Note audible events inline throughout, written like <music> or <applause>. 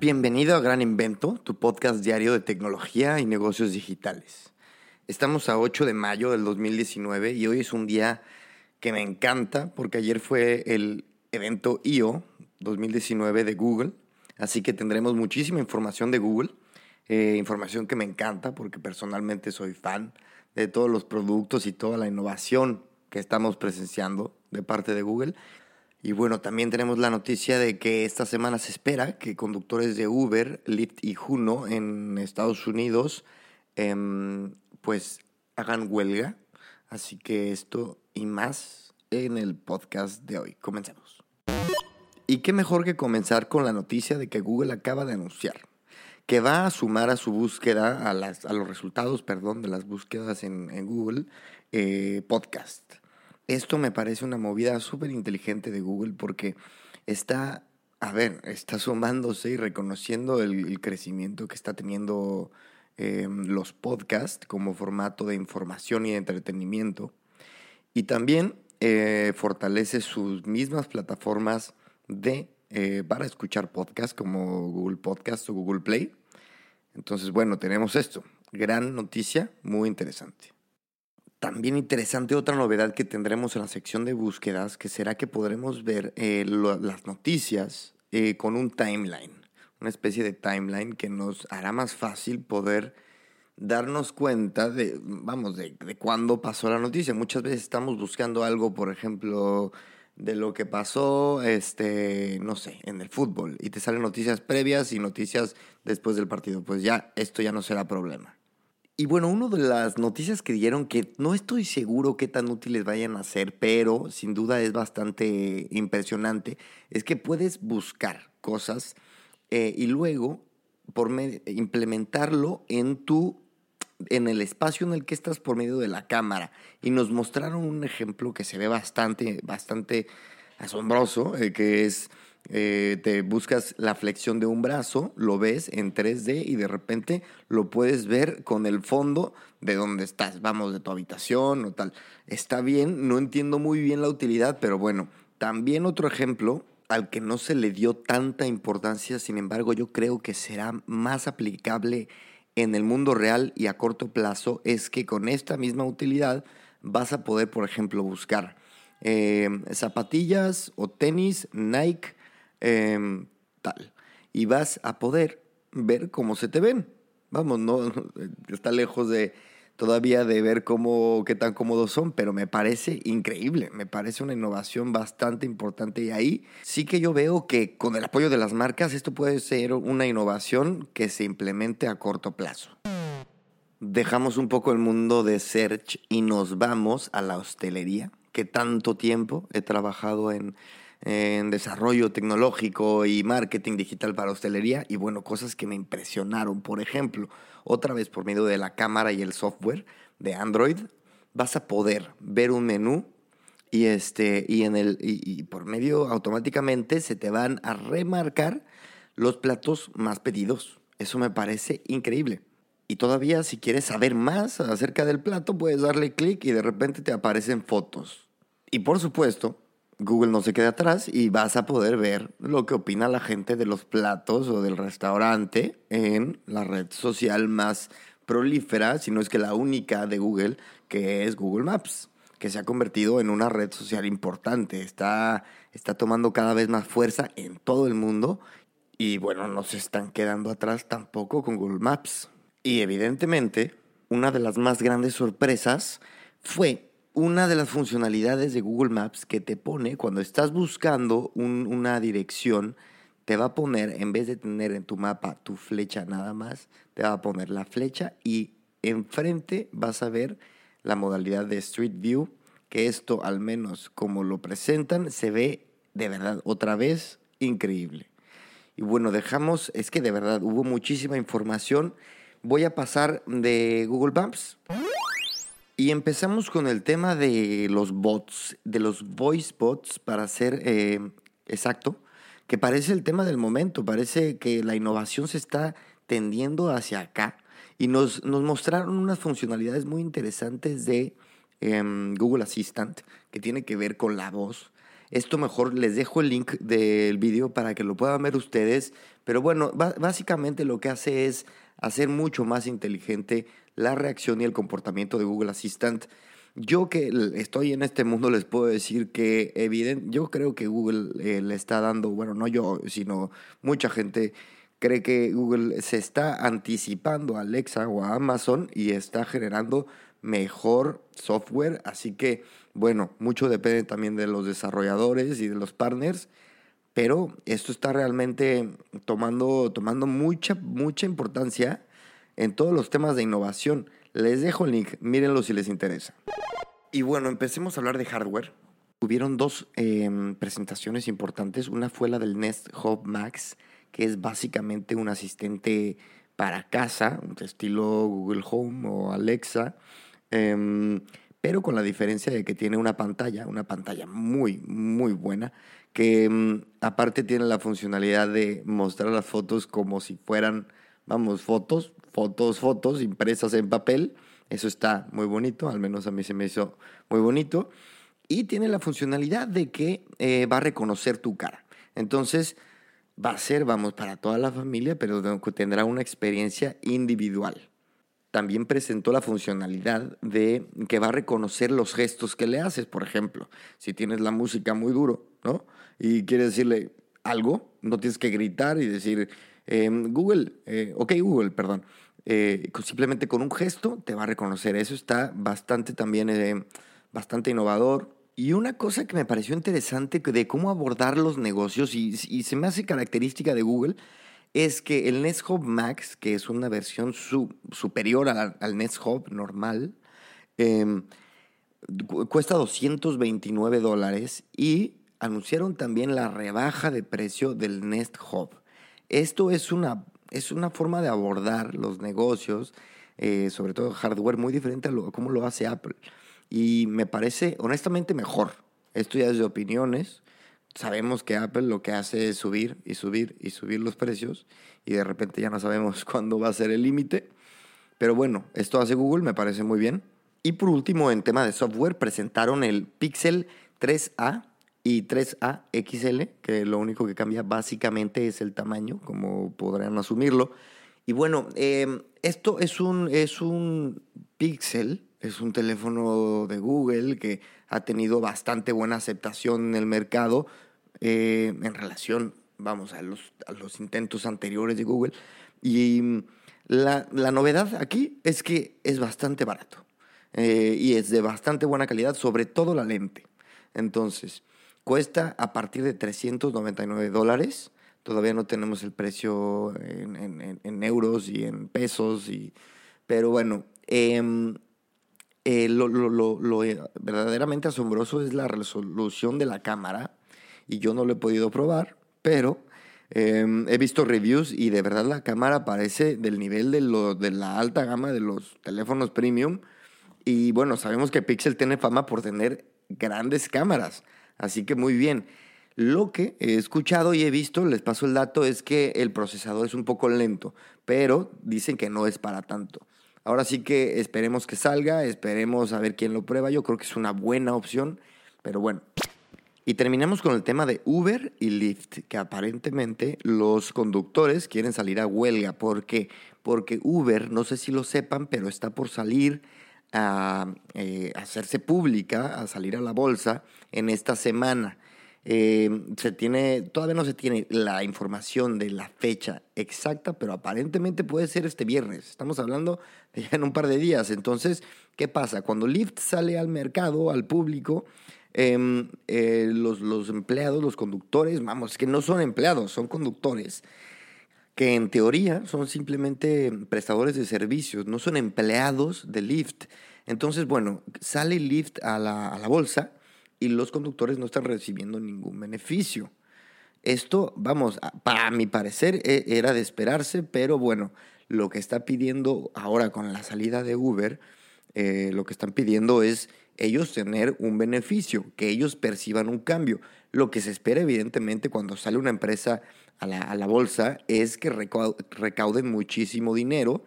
Bienvenido a Gran Invento, tu podcast diario de tecnología y negocios digitales. Estamos a 8 de mayo del 2019 y hoy es un día que me encanta porque ayer fue el evento I.O. 2019 de Google, así que tendremos muchísima información de Google, eh, información que me encanta porque personalmente soy fan de todos los productos y toda la innovación que estamos presenciando de parte de Google. Y bueno, también tenemos la noticia de que esta semana se espera que conductores de Uber, Lyft y Juno en Estados Unidos em, pues hagan huelga. Así que esto y más en el podcast de hoy. Comencemos. Y qué mejor que comenzar con la noticia de que Google acaba de anunciar que va a sumar a su búsqueda, a, las, a los resultados, perdón, de las búsquedas en, en Google, eh, podcast. Esto me parece una movida súper inteligente de Google porque está, a ver, está sumándose y reconociendo el, crecimiento que está teniendo eh, los podcasts como formato de información y de entretenimiento. Y también eh, fortalece sus mismas plataformas de, eh, para escuchar podcasts como Google Podcast o Google Play. Entonces, bueno, tenemos esto. Gran noticia, muy interesante. También interesante otra novedad que tendremos en la sección de búsquedas, que será que podremos ver eh, lo, las noticias eh, con un timeline, una especie de timeline que nos hará más fácil poder darnos cuenta de, vamos, de, cuándo pasó la noticia. Muchas veces estamos buscando algo, por ejemplo, de lo que pasó, este, no sé, en el fútbol, y te salen noticias previas y noticias después del partido. Pues ya, esto ya no será problema. Y bueno, una de las noticias que dieron que no estoy seguro qué tan útiles vayan a ser, pero sin duda es bastante impresionante, es que puedes buscar cosas eh, y luego por implementarlo en tu en el espacio en el que estás por medio de la cámara. Y nos mostraron un ejemplo que se ve bastante bastante asombroso eh, que es eh, te buscas la flexión de un brazo, lo ves en 3D y de repente lo puedes ver con el fondo de donde estás, vamos, de tu habitación o tal. Está bien, no entiendo muy bien la utilidad, pero bueno, también otro ejemplo al que no se le dio tanta importancia, sin embargo yo creo que será más aplicable en el mundo real y a corto plazo, es que con esta misma utilidad vas a poder, por ejemplo, buscar eh, zapatillas o tenis Nike Em, tal. Y vas a poder ver cómo se te ven. Vamos, no <laughs> está lejos de todavía de ver cómo qué tan cómodos son, pero me parece increíble, me parece una innovación bastante importante y ahí sí que yo veo que con el apoyo de las marcas esto puede ser una innovación que se implemente a corto plazo. Dejamos un poco el mundo de search y nos vamos a la hostelería, que tanto tiempo he trabajado en en desarrollo tecnológico y marketing digital para hostelería y bueno, cosas que me impresionaron. Por ejemplo, otra vez por medio de la cámara y el software de Android, vas a poder ver un menú y, este, y, en el, y, por medio automáticamente se te van a remarcar los platos más pedidos. Eso me parece increíble. Y todavía si quieres saber más acerca del plato, puedes darle clic y de repente te aparecen fotos. Y por supuesto, Google no se queda atrás y vas a poder ver lo que opina la gente de los platos o del restaurante en la red social más prolífera, si no es que la única de Google, que es Google Maps, que se ha convertido en una red social importante. Está, está tomando cada vez más fuerza en todo el mundo y bueno, no se están quedando atrás tampoco con Google Maps. Y evidentemente, una de las más grandes sorpresas fue una de las funcionalidades de Google Maps que te pone cuando estás buscando una dirección, te va a poner, en vez de tener en tu mapa tu flecha nada más, te va a poner la flecha y enfrente vas a ver la modalidad de Street View, que esto al menos como lo presentan, se ve de verdad otra vez increíble. Y bueno, dejamos, es que de verdad hubo muchísima información. Voy a pasar de Google Maps y empezamos con el tema de los bots, de los voice bots, para ser eh, exacto, que parece el tema del momento, parece que la innovación se está tendiendo hacia acá. Y nos, nos mostraron unas funcionalidades muy interesantes de em, Google Assistant, que tiene que ver con la voz. Esto mejor les dejo el link del video para que lo puedan ver ustedes. Pero bueno, básicamente lo que hace es hacer mucho más inteligente la reacción y el comportamiento de Google Assistant. Yo que estoy en este mundo les puedo decir que evidente, yo creo que Google eh, le está dando, bueno, no yo, sino mucha gente cree que Google se está anticipando a Alexa o a Amazon y está generando mejor software. Así que, bueno, mucho depende también de los desarrolladores y de los partners. Pero esto está realmente tomando, tomando mucha, mucha importancia en todos los temas de innovación. Les dejo el link, mírenlo si les interesa. Y bueno, empecemos a hablar de hardware. Hubieron dos em, presentaciones importantes. Una fue la del Nest Hub Max, que es básicamente un asistente para casa, estilo Google Home o Alexa, em, pero con la diferencia de que tiene una pantalla, una pantalla muy, muy buena, que em, aparte tiene la funcionalidad de mostrar las fotos como si fueran, vamos, fotos, fotos, fotos impresas en papel. Eso está muy bonito, al menos a mí se me hizo muy bonito. Y tiene la funcionalidad de que eh, va a reconocer tu cara. Entonces, va a ser, vamos, para toda la familia, pero tendrá una experiencia individual. También presentó la funcionalidad de que va a reconocer los gestos que le haces. Por ejemplo, si tienes la música muy duro, ¿no? Y quieres decirle algo, no tienes que gritar y decir, em, Google, eh, ok Google, perdón, eh, simplemente con un gesto te va a reconocer. Eso está bastante también, eh, bastante innovador. Y una cosa que me pareció interesante de cómo abordar los negocios y, se me hace característica de Google es que el Nest Hub Max, que es una versión superior al, Nest Hub normal, em, cuesta 229 dólares y anunciaron también la rebaja de precio del Nest Hub. Esto es una es una forma de abordar los negocios, eh, sobre todo hardware, muy diferente a, lo, cómo lo hace Apple. Y me parece honestamente mejor. Esto ya es de opiniones. Sabemos que Apple lo que hace es subir y subir y subir los precios y de repente ya no sabemos <laughs> cuándo va a ser el límite. Pero bueno, esto hace Google, me parece muy bien. Y por último, en tema de software, presentaron el Pixel 3A y 3A XL, que lo único que cambia básicamente es el tamaño, como podrán asumirlo. Y bueno, em, esto es un, es un Pixel, es un teléfono de Google que ha tenido bastante buena aceptación en el mercado eh, en relación, vamos, a los, los intentos anteriores de Google. Y la, la novedad aquí es que es bastante barato eh, y es de bastante buena calidad, sobre todo la lente. Entonces, Cuesta a partir de 399 dólares. Todavía no tenemos el precio en, euros y en pesos. Y, pero bueno, em, eh, lo, lo, eh, verdaderamente asombroso es la resolución de la cámara. Y yo no lo he podido probar, pero em, he visto reviews y de verdad la cámara parece del nivel de, lo, de la alta gama de los teléfonos premium. Y bueno, sabemos que Pixel tiene fama por tener grandes cámaras. Así que muy bien. Lo que he escuchado y he visto, les paso el dato, es que el procesador es un poco lento, pero dicen que no es para tanto. Ahora sí que esperemos que salga, esperemos a ver quién lo prueba. Yo creo que es una buena opción, pero bueno. Y terminamos con el tema de Uber y Lyft, que aparentemente los conductores quieren salir a huelga. ¿Por qué? Porque Uber, no sé si lo sepan, pero está por salir a eh, hacerse pública, a salir a la bolsa en esta semana. Eh, se tiene, todavía no se tiene la información de la fecha exacta, pero aparentemente puede ser este viernes. Estamos hablando de ya en un par de días. Entonces, ¿qué pasa? Cuando Lyft sale al mercado, al público, em, eh, los, los empleados, los conductores, vamos, que no son empleados, son conductores, que en teoría son simplemente prestadores de servicios, no son empleados de Lyft. Entonces, bueno, sale Lyft a la, a la bolsa y los conductores no están recibiendo ningún beneficio. Esto, vamos, para mi parecer e, era de esperarse, pero bueno, lo que está pidiendo ahora con la salida de Uber, eh, lo que están pidiendo es ellos tener un beneficio, que ellos perciban un cambio. Lo que se espera evidentemente cuando sale una empresa a la, a la bolsa es que recauden muchísimo dinero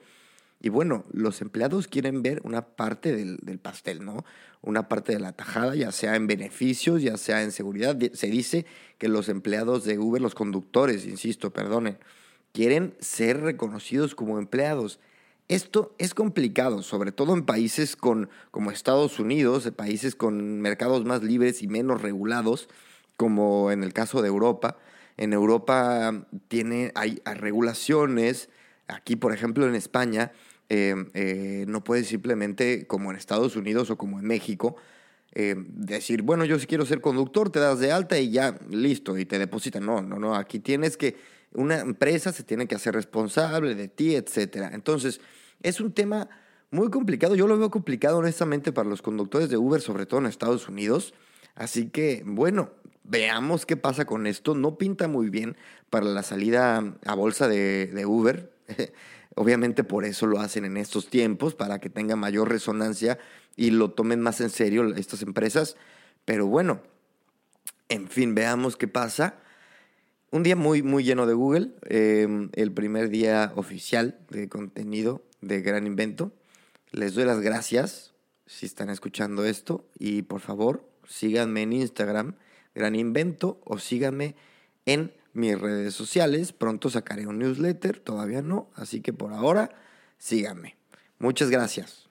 y bueno, los empleados quieren ver una parte del, del, pastel, ¿no? Una parte de la tajada, ya sea en beneficios, ya sea en seguridad. Se dice que los empleados de Uber, los conductores, insisto, perdonen, quieren ser reconocidos como empleados. Esto es complicado, sobre todo en países con, como Estados Unidos, países con mercados más libres y menos regulados, como en el caso de Europa. En Europa tiene, hay, regulaciones, aquí por ejemplo en España eh, eh, no puedes simplemente, como en Estados Unidos o como en México, eh, decir, bueno, yo si quiero ser conductor, te das de alta y ya, listo, y te depositan. No, no, no, aquí tienes que, una empresa se tiene que hacer responsable de ti, etc. Entonces, es un tema muy complicado. Yo lo veo complicado, honestamente, para los conductores de Uber, sobre todo en Estados Unidos. Así que, bueno, veamos qué pasa con esto. No pinta muy bien para la salida a bolsa de, de Uber. <laughs> Obviamente por eso lo hacen en estos tiempos, para que tenga mayor resonancia y lo tomen más en serio estas empresas. Pero bueno, en fin, veamos qué pasa. Un día muy, muy lleno de Google, em, el primer día oficial de contenido de Gran Invento. Les doy las gracias si están escuchando esto y por favor síganme en Instagram, Gran Invento, o síganme en mis redes sociales. Pronto sacaré un newsletter, todavía no, así que por ahora síganme. Muchas gracias.